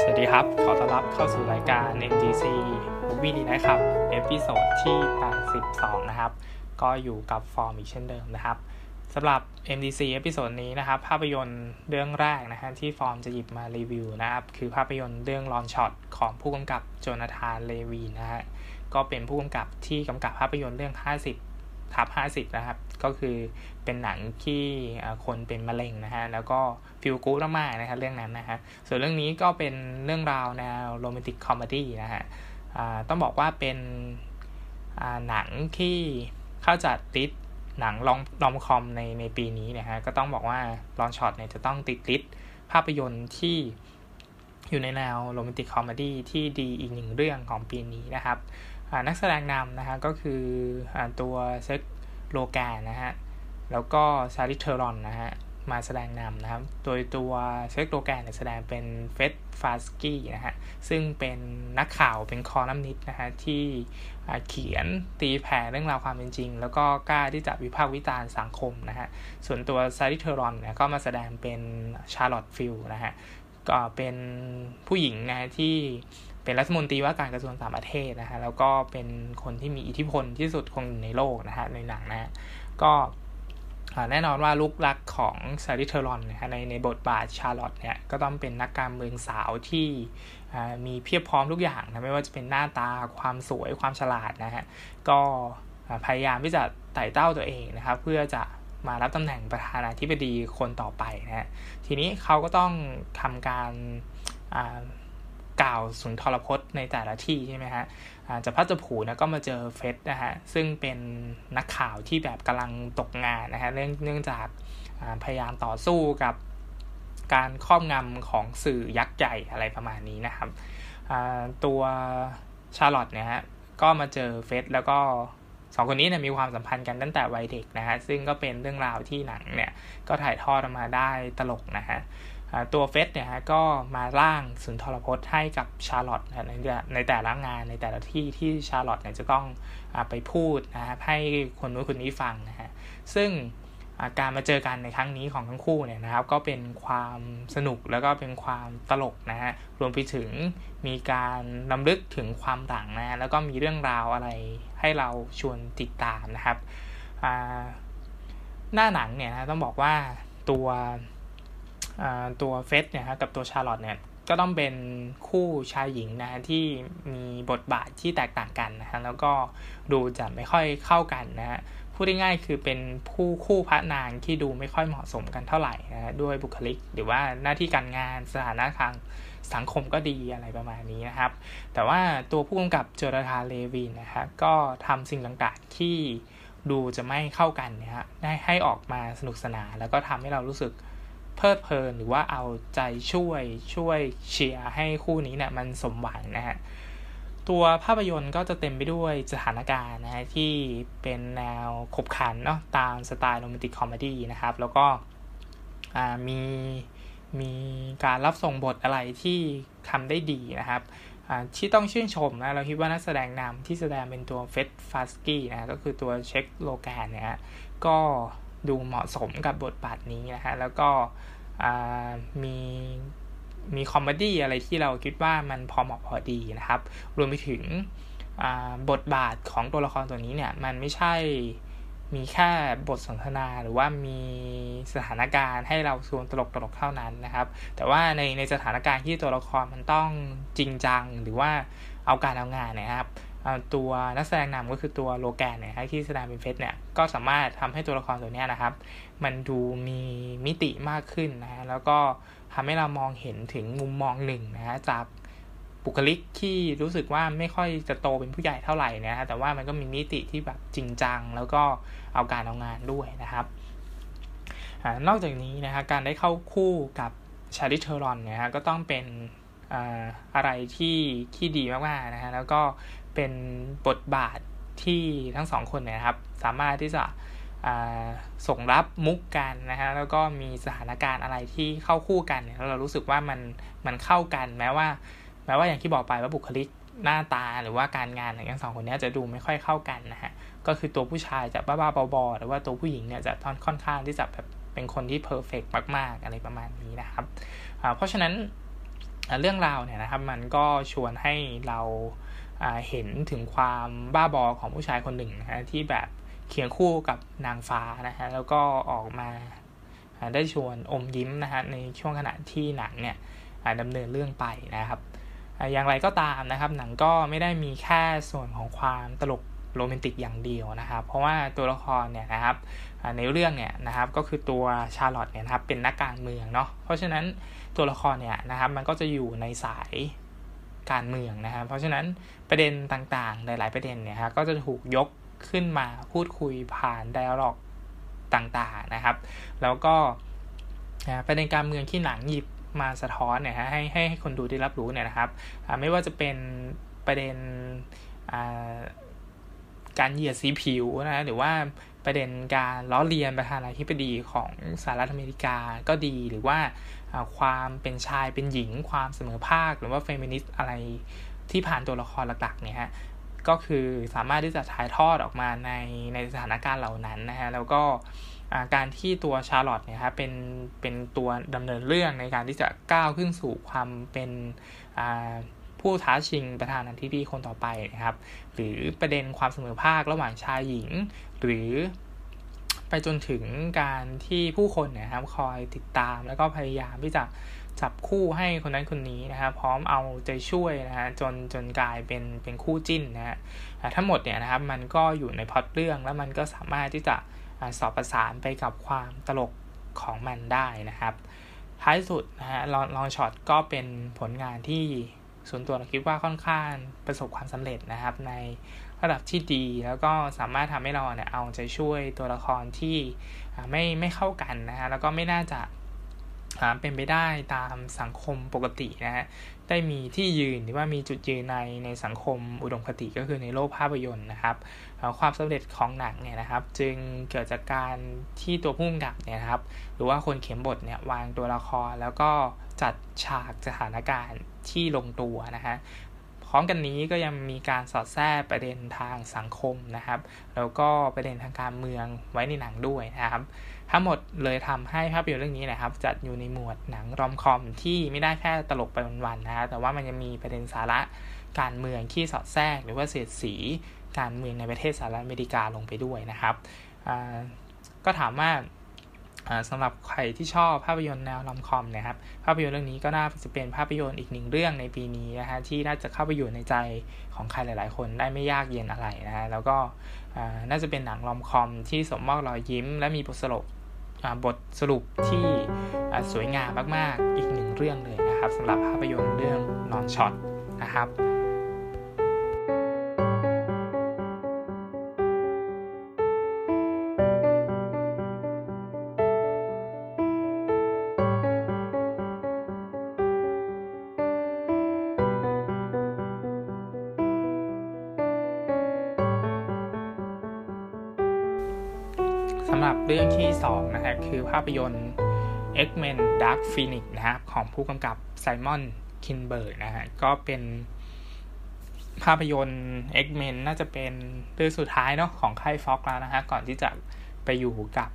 สวัสดีครับ ขอต้อนรับเข้าสู่รายการ MDC Movie ดีนะครับ episode ที่ 82 นะครับ ก็อยู่กับฟอร์มอีกเช่นเดิมนะครับสำหรับ MDC เอพิโซดนี้นะครับ ภาพยนตร์เรื่องแรกนะฮะที่ฟอร์มจะหยิบมารีวิวนะครับ คือภาพยนตร์เรื่อง Long Shot ของผู้กำกับโจนาธานเลวีนนะฮะก็เป็นผู้กำกับที่กำกับภาพยนตร์เรื่อง 50 ทับ50นะครับ ก็คือเป็นหนังที่คนเป็นมะเร็งนะฮะ แล้วก็ feel good มากนะครับเรื่องนั้นนะฮะ ส่วนเรื่องนี้ก็เป็นเรื่องราวแนว romantic comedy นะฮะต้องบอกว่าเป็นหนังที่เข้าจัดติดหนัง rom-com ในในปีนี้นะฮะ ก็ต้องบอกว่า Long Shot เนี่ยจะต้องติด list ภาพยนตร์ที่อยู่ในแนว romantic comedy ที่ดีอีกหนึ่งเรื่องของปีนี้นะครับ นักแสดงนำนะฮะก็คืออตัวเซ็ธโรแกนนะฮะแล้วก็ชาร์ลิซเทอรอนนะฮะมาแสดงนำนะครับ โดยตัวเซ็ธโรแกนแสดงเป็นเฟรดฟลาร์สกี้นะฮะ ซึ่งเป็นนักข่าวเป็นคอลัมนิสต์นะฮะ ที่เขียนตีแผ่เรื่องราวความเป็นจริง แล้วก็กล้าที่จะวิพากษ์วิจารณ์สังคมนะฮะ ส่วนตัวชาร์ลิซเทอรอนเนี่ยก็มาแสดงเป็นชาร์ล็อตต์ฟิลด์นะฮะ ก็เป็นผู้หญิงนะที่ เป็นรัฐมนตรีว่าการกระทรวงต่างประเทศนะฮะแล้วก็เป็นคนที่มีอิทธิพลที่สุดคงในโลกนะฮะในหนังนะก็แน่นอนว่าลูกรักของซาริเทอรอนนะฮะในในบทบาทชาร์ลอตเนี่ยก็ต้องเป็นนักการเมืองสาวที่มีเพียบพร้อมทุกอย่างนะไม่ว่าจะเป็นหน้าตาความสวยความฉลาดนะฮะก็พยายามที่จะไต่เต้าตัวเองนะครับเพื่อจะมารับตำแหน่งประธานาธิบดีคนต่อไปนะฮะทีนี้เขาก็ต้องทำการ กล่าวสุนทรพจน์ในแต่ละที่ใช่ไหมฮะจะพัดจะผูนะก็มาเจอเฟสนะฮะซึ่งเป็นนักข่าวที่แบบกำลังตกงานนะฮะเนื่องเนื่องจากพยายามต่อสู้กับการครอบงำของสื่อยักษ์ใหญ่อะไรประมาณนี้นะครับตัวชาร์ลอตเนี่ยฮะก็มาเจอเฟสแล้วก็สองคนนี้เนี่ยมีความสัมพันธ์กันตั้งแต่วัยเด็กนะฮะซึ่งก็เป็นเรื่องราวที่หนังเนี่ยก็ถ่ายทอดออกมาได้ตลกนะฮะ ตัวเฟสเนี่ยฮะก็มาร่างสุนทรพจน์ให้กับชาร์ลอตในในแต่ละงานในแต่ละที่ที่ชาร์ลอตเนี่ยจะต้องอไปพูดนะครับให้คนนู้นคนนี้ฟังนะฮะซึ่งการมาเจอกันในครั้งนี้ของทั้งคู่เนี่ยนะครับ ก็เป็นความสนุกแล้วก็เป็นความตลกนะฮะรวมไปถึงมีการนำลึกถึงความต่างนะแล้วก็มีเรื่องราวอะไรให้เราชวนติดตามนะครับหน้าหนังเนี่ยนะต้องบอกว่าตัว ตัวเฟสเนี่ยครับกับตัวชาร์ลอตเนี่ยก็ต้องเป็นคู่ชายหญิงนะฮะที่มีบทบาทที่แตกต่างกันนะฮะแล้วก็ดูจะไม่ค่อยเข้ากันนะฮะพูดง่ายๆคือเป็นผู้คู่พระนางที่ดูไม่ค่อยเหมาะสมกันเท่าไหร่นะด้วยบุคลิก หรือว่าหน้าที่การงานสถานะทางสังคมก็ดีอะไรประมาณนี้นะครับ แต่ว่าตัวผู้กำกับโจนาธานเลวีนนะครับก็ทำสิ่งต่างๆที่ดูจะไม่เข้ากันนะฮะได้ให้ออกมาสนุกสนานแล้วก็ทำให้เรารู้สึก เพลิดเพลินหรือว่าเอาใจช่วยช่วยเชียร์ให้คู่นี้เนี่ยมันสมหวังนะฮะตัวภาพยนตร์ก็จะเต็มไปด้วยสถานการณ์นะฮะที่เป็นแนวขบขันเนาะตามสไตล์ romantic comedy นะครับ แล้วก็มีมีการรับส่งบทอะไรที่ทำได้ดีนะครับที่ต้องชื่นชมนะเราคิดว่านักแสดงนำที่แสดงเป็นตัวเฟรดฟลาร์สกี้นะก็คือตัวเซ็ธโรแกนเนี่ยก็ ดูเหมาะสมกับบทบาทนี้นะฮะแล้วก็มีมี comedy อะไรที่เราคิดว่ามันพอเหมาะพอดีนะครับ รวมไปถึงบทบาทของตัวละครตัวนี้เนี่ย มันไม่ใช่มีแค่บทสนทนาหรือว่ามีสถานการณ์ให้เราชวนตลกตลกเท่านั้นนะครับ แต่ว่าในในสถานการณ์ที่ตัวละครมันต้องจริงจัง หรือว่าเอาการเอางานนะครับ ตัวนักแสดงนำก็คือตัวโลแกนเนี่ยที่แสดงเป็นเฟสเนี่ยก็สามารถทำให้ตัวละครตัวนี้นะครับ มันดูมีมิติมากขึ้นนะแล้วก็ทำให้เรามองเห็นถึงมุมมองหนึ่งนะฮะจากบุคลิกที่รู้สึกว่าไม่ค่อยจะโตเป็นผู้ใหญ่เท่าไหร่นะฮะแต่ว่ามันก็มีมิติที่แบบจริงจัง แล้วก็เอาการเอางานด้วยนะครับอนอกจากนี้นะฮะการได้เข้าคู่กับชาริเทอรอนเนี่ยฮะก็ต้องเป็นอะไรที่ที่ดีมากๆนะฮะแล้วก็ เป็นบทบาทที่ทั้งสองคนเนี่ยครับ สามารถที่จะส่งรับมุกกันนะฮะแล้วก็มีสถานการณ์อะไรที่เข้าคู่กันเนี่ยแล้วเรารู้สึกว่ามันมันเข้ากันแม้ว่า แม้ว่าอย่างที่บอกไปว่าบุคลิกหน้าตาหรือว่าการงานอย่างทั้งสองคนนี้จะดูไม่ค่อยเข้ากันนะฮะก็คือตัวผู้ชายจะบ้าๆบอๆหรือว่าตัวผู้หญิงเนี่ยจะค่อนข้างที่จะแบบเป็นคนที่เพอร์เฟกมาก ๆ อะไรประมาณนี้นะครับเพราะฉะนั้นเรื่องราวเนี่ยนะครับมันก็ชวนให้เรา เห็นถึงความบ้าบอของผู้ชายคนหนึ่งนะฮะที่แบบเคียงคู่กับนางฟ้านะฮะแล้วก็ออกมาได้ชวนอมยิ้มนะฮะในช่วงขณะที่หนังเนี่ยดำเนินเรื่องไปนะครับ อย่างไรก็ตามนะครับ หนังก็ไม่ได้มีแค่ส่วนของความตลกโรแมนติกอย่างเดียวนะครับ เพราะว่าตัวละครเนี่ยนะครับในเรื่องเนี่ยนะครับก็คือตัวชาร์ลอตเนี่ยนะครับเป็นนักการเมืองเนาะเพราะฉะนั้นตัวละครเนี่ยนะครับมันก็จะอยู่ในสายการเมืองนะครับเพราะฉะนั้น ประเด็นต่างๆ หลาย ๆ ประเด็นเนี่ยครับก็จะถูกยกขึ้นมาพูดคุยผ่านไดอะล็อกต่างๆนะครับ แล้วก็ประเด็นการเมืองที่หนังหยิบมาสะท้อนเนี่ยฮะให้ให้คนดูได้รับรู้เนี่ยนะครับไม่ว่าจะเป็นประเด็นการเหยียดสีผิวนะหรือว่าประเด็นการล้อเลียนประธานาธิบดีของสหรัฐอเมริกาก็ดีหรือว่าความเป็นชายเป็นหญิง ความเสมอภาคหรือว่าเฟมินิสต์อะไร ที่ผ่านตัวละครหลักๆเนี่ยฮะก็คือสามารถที่จะถ่ายทอดออกมาในในสถานการณ์เหล่านั้นนะฮะแล้วก็การที่ตัวชาร์ลอตเนี่ยครับเป็นเป็นตัวดำเนินเรื่องในการที่จะก้าวขึ้นสู่ความเป็นผู้ท้าชิงประธานาธิบดีคนต่อไปนะครับ หรือประเด็นความเสมอภาคระหว่างชายหญิง หรือไปจนถึงการที่ผู้คนเนี่ยครับคอยติดตามแล้วก็พยายามที่จะ จับคู่ให้คนนั้นคนนี้นะครับพร้อมเอาใจช่วยนะฮะจนจนกลายเป็นเป็นคู่จิ้นนะฮะทั้งหมดเนี่ยนะครับมันก็อยู่ในพล็อตเรื่องแล้วมันก็สามารถที่จะสอบประสานไปกับความตลกของมันได้นะครับ ท้ายสุดนะฮะลองลองช็อตก็เป็นผลงานที่ส่วนตัวเราคิดว่าค่อนข้างประสบความสำเร็จนะครับ ในระดับที่ดี แล้วก็สามารถทำให้เราเนี่ยเอาใจช่วยตัวละครที่ไม่ไม่เข้ากันนะฮะแล้วก็ไม่น่าจะ เป็นไปได้ตามสังคมปกตินะฮะได้มีที่ยืนหรือว่ามีจุดยืนในในสังคมอุดมคติก็คือในโลกภาพยนตร์นะครับความสำเร็จของหนังเนี่ยนะครับ จึงเกิดจากการที่ตัวผู้กำกับเนี่ยครับ หรือว่าคนเขียนบทเนี่ยวางตัวละครแล้วก็จัดฉากสถานการณ์ที่ลงตัวนะฮะพร้อมกันนี้ก็ยังมีการสอดแทรกประเด็นทางสังคมนะครับ แล้วก็ประเด็นทางการเมืองไว้ในหนังด้วยนะครับ ทั้งหมดเลยทำให้ภาพยนตร์เรื่องนี้นะครับ จัดอยู่ในหมวดหนังรอมคอมที่ไม่ได้แค่ตลกไปวันๆนะ แต่ว่ามันยังมีประเด็นสาระการเมืองที่สอดแทรก หรือว่าเสียดสีการเมืองในประเทศสหรัฐอเมริกาลงไปด้วยนะครับ ก็ถามว่าสำหรับใครที่ชอบภาพยนตร์แนวลอมคอมนะครับ ภาพยนตร์เรื่องนี้ก็น่าจะเป็นภาพยนตร์อีกหนึ่งเรื่องในปีนี้นะฮะที่น่าจะเข้าไปอยู่ในใจของใครหลาย ๆ คนได้ไม่ยากเย็นอะไรนะฮะแล้วก็น่าจะเป็นหนังลอมคอมที่สมมอบรอยยิ้ม และมีบทสรุป บทสรุปที่สวยงามมาก ๆ อีกหนึ่งเรื่องเลยนะครับสำหรับภาพยนตร์เรื่องนอนช็อตนะครับ เรื่องที่2นะฮะคือภาพยนตร์ X-Men Dark Phoenix นะครับของผู้กำกับไซมอนคินเบิร์กนะฮะก็เป็นภาพยนตร์ X-Men น่าจะเป็นเรื่องสุดท้ายเนาะของค่าย Fox แล้วนะฮะก่อนที่จะไปอยู่กับ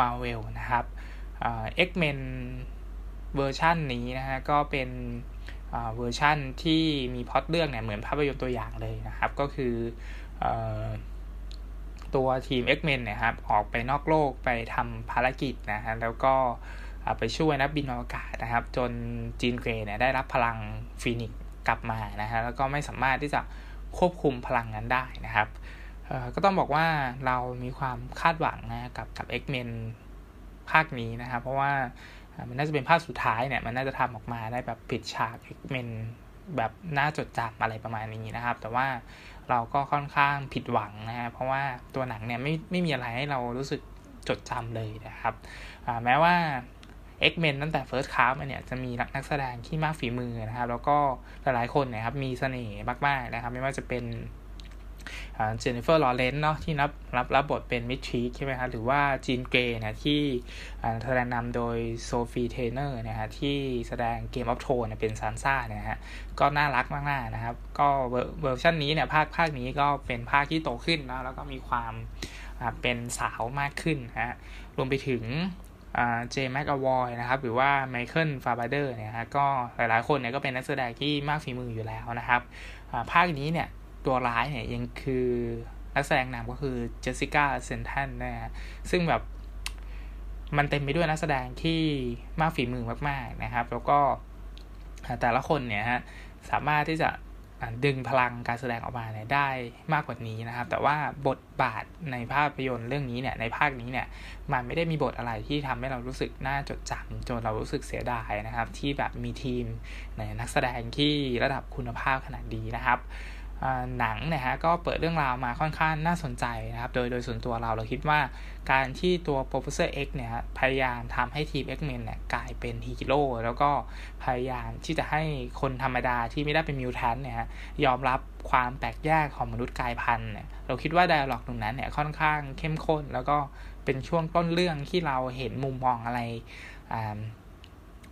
Marvel นะครับ X-Men เวอร์ชันนี้นะฮะก็เป็นเวอร์ชันที่มีพล็อตเรื่องเนี่ยเหมือนภาพยนตร์ตัวอย่างเลยนะครับ ก็คือ ตัวทีม X-Men เนี่ยครับออกไปนอกโลกไปทำภารกิจนะฮะแล้วก็ไปช่วยนักบินอวกาศนะครับ จนจีนเกรเนี่ยได้รับพลังฟีนิกกลับมานะฮะแล้วก็ไม่สามารถที่จะควบคุมพลังนั้นได้นะครับก็ต้องบอกว่าเรามีความคาดหวังนะกับกับ X-Men ภาคนี้นะครับ เพราะว่ามันน่าจะเป็นภาคสุดท้ายเนี่ย มันน่าจะทำออกมาได้แบบปิดฉาก X-Men แบบน่าจดจำอะไรประมาณนี้นะครับ แต่ว่า เราก็ค่อนข้างผิดหวังนะฮะเพราะว่าตัวหนังเนี่ยไม่ไม่มีอะไรให้เรารู้สึกจดจำเลยนะครับแม้ว่า X-Men ตั้งแต่ First Class เนี่ยจะมีนักแสดงที่มากฝีมือนะครับ แล้วก็หลายๆคนนะครับมีเสน่ห์มากๆนะครับ ไม่ว่าจะเป็น เจนนิเฟอร์ลอเรนซ์เนาะที่รับรับรับบทเป็นมิสทีคใช่ไหมครับหรือว่าจีนเกรย์นะที่แสดงนำโดยโซฟีเทอร์เนอร์นะฮะที่แสดง Game of Thrones เป็นซานซ่าเนี่ยฮะก็น่ารักมากๆนะครับ ก็เวอร์ชันนี้เนี่ยภาคภาคนี้ก็เป็นภาคที่โตขึ้นนะแล้วก็มีความเป็นสาวมากขึ้นฮะรวมไปถึงเจมส์แมคอะวอยนะครับ หรือว่าไมเคิลฟาสเบนเดอร์เนี่ยฮะก็หลายๆคนเนี่ยก็เป็นนักแสดงที่มากฝีมืออยู่แล้วนะครับ ภาคนี้เนี่ย ตัวร้ายเนี่ยยังคือนักแสดงนำก็คือเจสสิก้าแชสเทนนะฮะซึ่งแบบมันเต็มไปด้วยนักแสดงที่มากฝีมือมากๆนะครับ แล้วก็แต่ละคนเนี่ยฮะสามารถที่จะดึงพลังการแสดงออกมาเนี่ยได้มากกว่านี้นะครับ แต่ว่าบทบาทในภาพยนตร์เรื่องนี้เนี่ยในภาคนี้เนี่ยมันไม่ได้มีบทอะไรที่ทำให้เรารู้สึกน่าจดจำจนเรารู้สึกเสียดายนะครับ ที่แบบมีทีมในนักแสดงที่ระดับคุณภาพขนาดดีนะครับ หนังนะฮะก็เปิดเรื่องราวมาค่อนข้างน่าสนใจนะครับ โดยโดยส่วนตัวเราเราคิดว่าการที่ตัว Professor X เนี่ยพยายามทำให้ทีม X-Men เนี่ยกลายเป็นฮีโร่แล้วก็พยายามที่จะให้คนธรรมดาที่ไม่ได้เป็นมิวแทนเนี่ยยอมรับความแปลกแยกของมนุษย์กายพันธุ์เนี่ยเราคิดว่าไดอะล็อกตรงนั้นเนี่ยค่อนข้างเข้มข้น แล้วก็เป็นช่วงต้นเรื่องที่เราเห็นมุมมองอะไร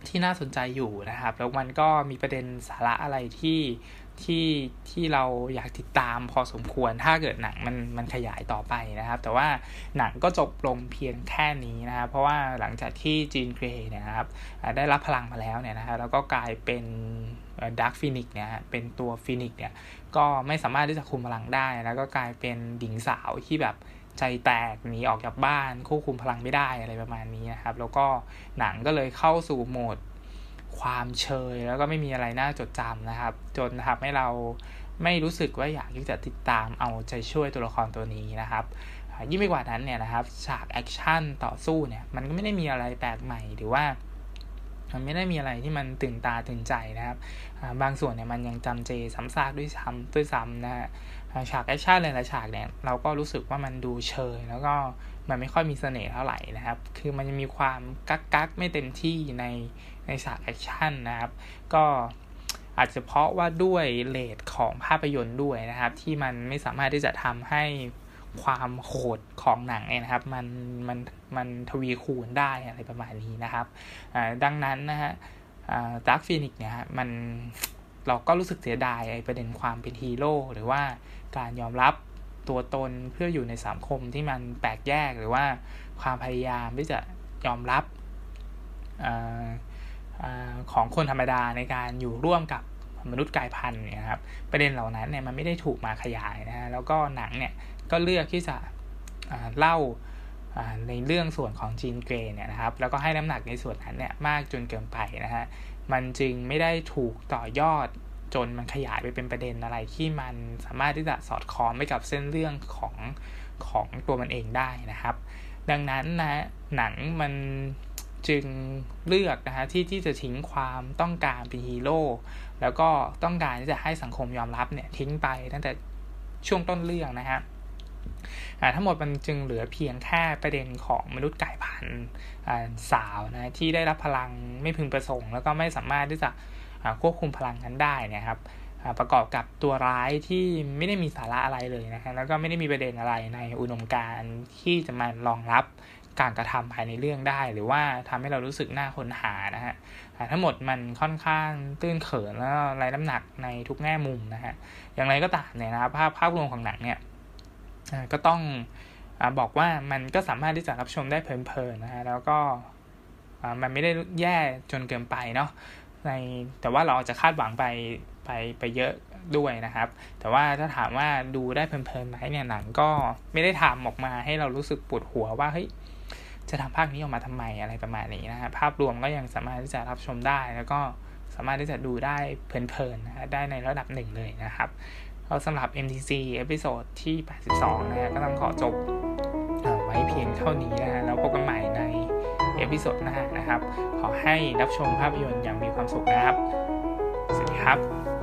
ที่น่าสนใจอยู่นะครับ แล้วมันก็มีประเด็นสาระอะไรที่ ที่ที่เราอยากติดตามพอสมควรถ้าเกิดหนังมันมันขยายต่อไปนะครับ แต่ว่าหนังก็จบลงเพียงแค่นี้นะครับ เพราะว่าหลังจากที่จีนเกรย์เนี่ยนะครับได้รับพลังมาแล้วเนี่ยนะฮะแล้วก็กลายเป็น Dark Phoenix เนี่ยเป็นตัว Phoenix เนี่ยก็ไม่สามารถที่จะคุมพลังได้ แล้วก็กลายเป็นหญิงสาวที่แบบใจแตกหนีออกจากบ้านควบคุมพลังไม่ได้อะไรประมาณนี้นะครับ แล้วก็หนังก็เลยเข้าสู่โหมด ความเชย แล้วก็ไม่มีอะไรน่าจดจำนะครับ จนทำให้เราไม่รู้สึกว่าอยากที่จะติดตามเอาใจช่วยตัวละครตัวนี้นะครับยิ่งไปกว่านั้นเนี่ยนะครับฉากแอคชั่นต่อสู้เนี่ยมันก็ไม่ได้มีอะไรแปลกใหม่หรือว่ามันไม่ได้มีอะไรที่มันตื่นตาตื่นใจนะครับ บางส่วนเนี่ยมันยังจำเจซ้ำซากด้วยซ้ำด้วยซ้ำนะฮะ ฉากแอคชั่นหลายๆฉากเนี่ยเราก็รู้สึกว่ามันดูเชยแล้วก็มันไม่ค่อยมีเสน่ห์เท่าไหร่นะครับ คือมันจะมีความกักกักไม่เต็มที่ในในฉากแอคชั่นนะครับ ก็อาจจะเพราะว่าด้วย rate ของภาพยนตร์ด้วยนะครับ ที่มันไม่สามารถที่จะทำให้ความโหดของหนังเนี่ยนะครับ มันมันมันทวีคูณได้อะไรประมาณนี้นะครับดังนั้นนะฮะ Dark Phoenix เนี่ยฮะมันเราก็รู้สึกเสียดายไอ้ประเด็นความเป็นฮีโร่หรือว่า การยอมรับตัวตนเพื่ออยู่ในสังคมที่มันแปลกแยกหรือว่าความพยายามที่จะยอมรับอของคนธรรมดาในการอยู่ร่วมกับมนุษย์กายพันธุ์เนี่ยครับ ประเด็นเหล่านั้นเนี่ยมันไม่ได้ถูกมาขยายนะฮะแล้วก็หนังเนี่ยก็เลือกที่จะเล่าในเรื่องส่วนของจีนเกรเนี่ยนะครับ แล้วก็ให้น้ำหนักในส่วนนั้นเนี่ยมากจนเกินไปนะฮะมันจึงไม่ได้ถูกต่อยอด จนมันขยายไปเป็นประเด็นอะไรที่มันสามารถที่จะสอดคล้องไปกับเส้นเรื่องของของตัวมันเองได้นะครับ ดังนั้นนะหนังมันจึงเลือกนะฮะที่ที่จะทิ้งความต้องการเป็นฮีโร่แล้วก็ต้องการที่จะให้สังคมยอมรับเนี่ยทิ้งไปตั้งแต่ช่วงต้นเรื่องนะฮะทั้งหมดมันจึงเหลือเพียงแค่ประเด็นของมนุษย์ไก่พันสาวนะที่ได้รับพลังไม่พึงประสงค์ แล้วก็ไม่สามารถที่จะ ควบคุมพลังนั้นได้นะครับประกอบกับตัวร้ายที่ไม่ได้มีสาระอะไรเลยนะฮะแล้วก็ไม่ได้มีประเด็นอะไรในอุดมการณ์ที่จะมารองรับการกระทำภายในเรื่องได้ หรือว่าทำให้เรารู้สึกหน่าค้นหานะฮะทั้งหมดมันค่อนข้างตื้นเขินแล้วไร้น้ำหนักในทุกแง่มุมนะฮะอย่างไรก็ตามเนี่ยนะครับภาพภาพรวมของหนังเนี่ยก็ต้องอบอกว่ามันก็สามารถที่จะรับชมได้เพลินๆนะฮะแล้วก็มันไม่ได้แย่จนเกินไปเนาะ ในแต่ว่าเราอาจจะคาดหวังไปไปไปเยอะด้วยนะครับ แต่ว่าถ้าถามว่าดูได้เพลินๆไหมเนี่ยหนังก็ไม่ได้ทำออกมาให้เรารู้สึกปวดหัวว่าเฮ้ยจะทำภาคนี้ออกมาทำไมอะไรประมาณนี้นะครับภาพรวมก็ยังสามารถที่จะรับชมได้ แล้วก็สามารถที่จะดูได้เพลินๆนะได้ในระดับหนึ่งเลยนะครับเราสำหรับ MDC episode ที่ 82 นะฮะก็ต้องขอจบไว้เพียงเท่านี้นะฮะแล้วพบกันใหม่ เอพิโซดหน้านะครับ ขอให้รับชมภาพยนตร์อย่างมีความสุขนะครับ สวัสดีครับ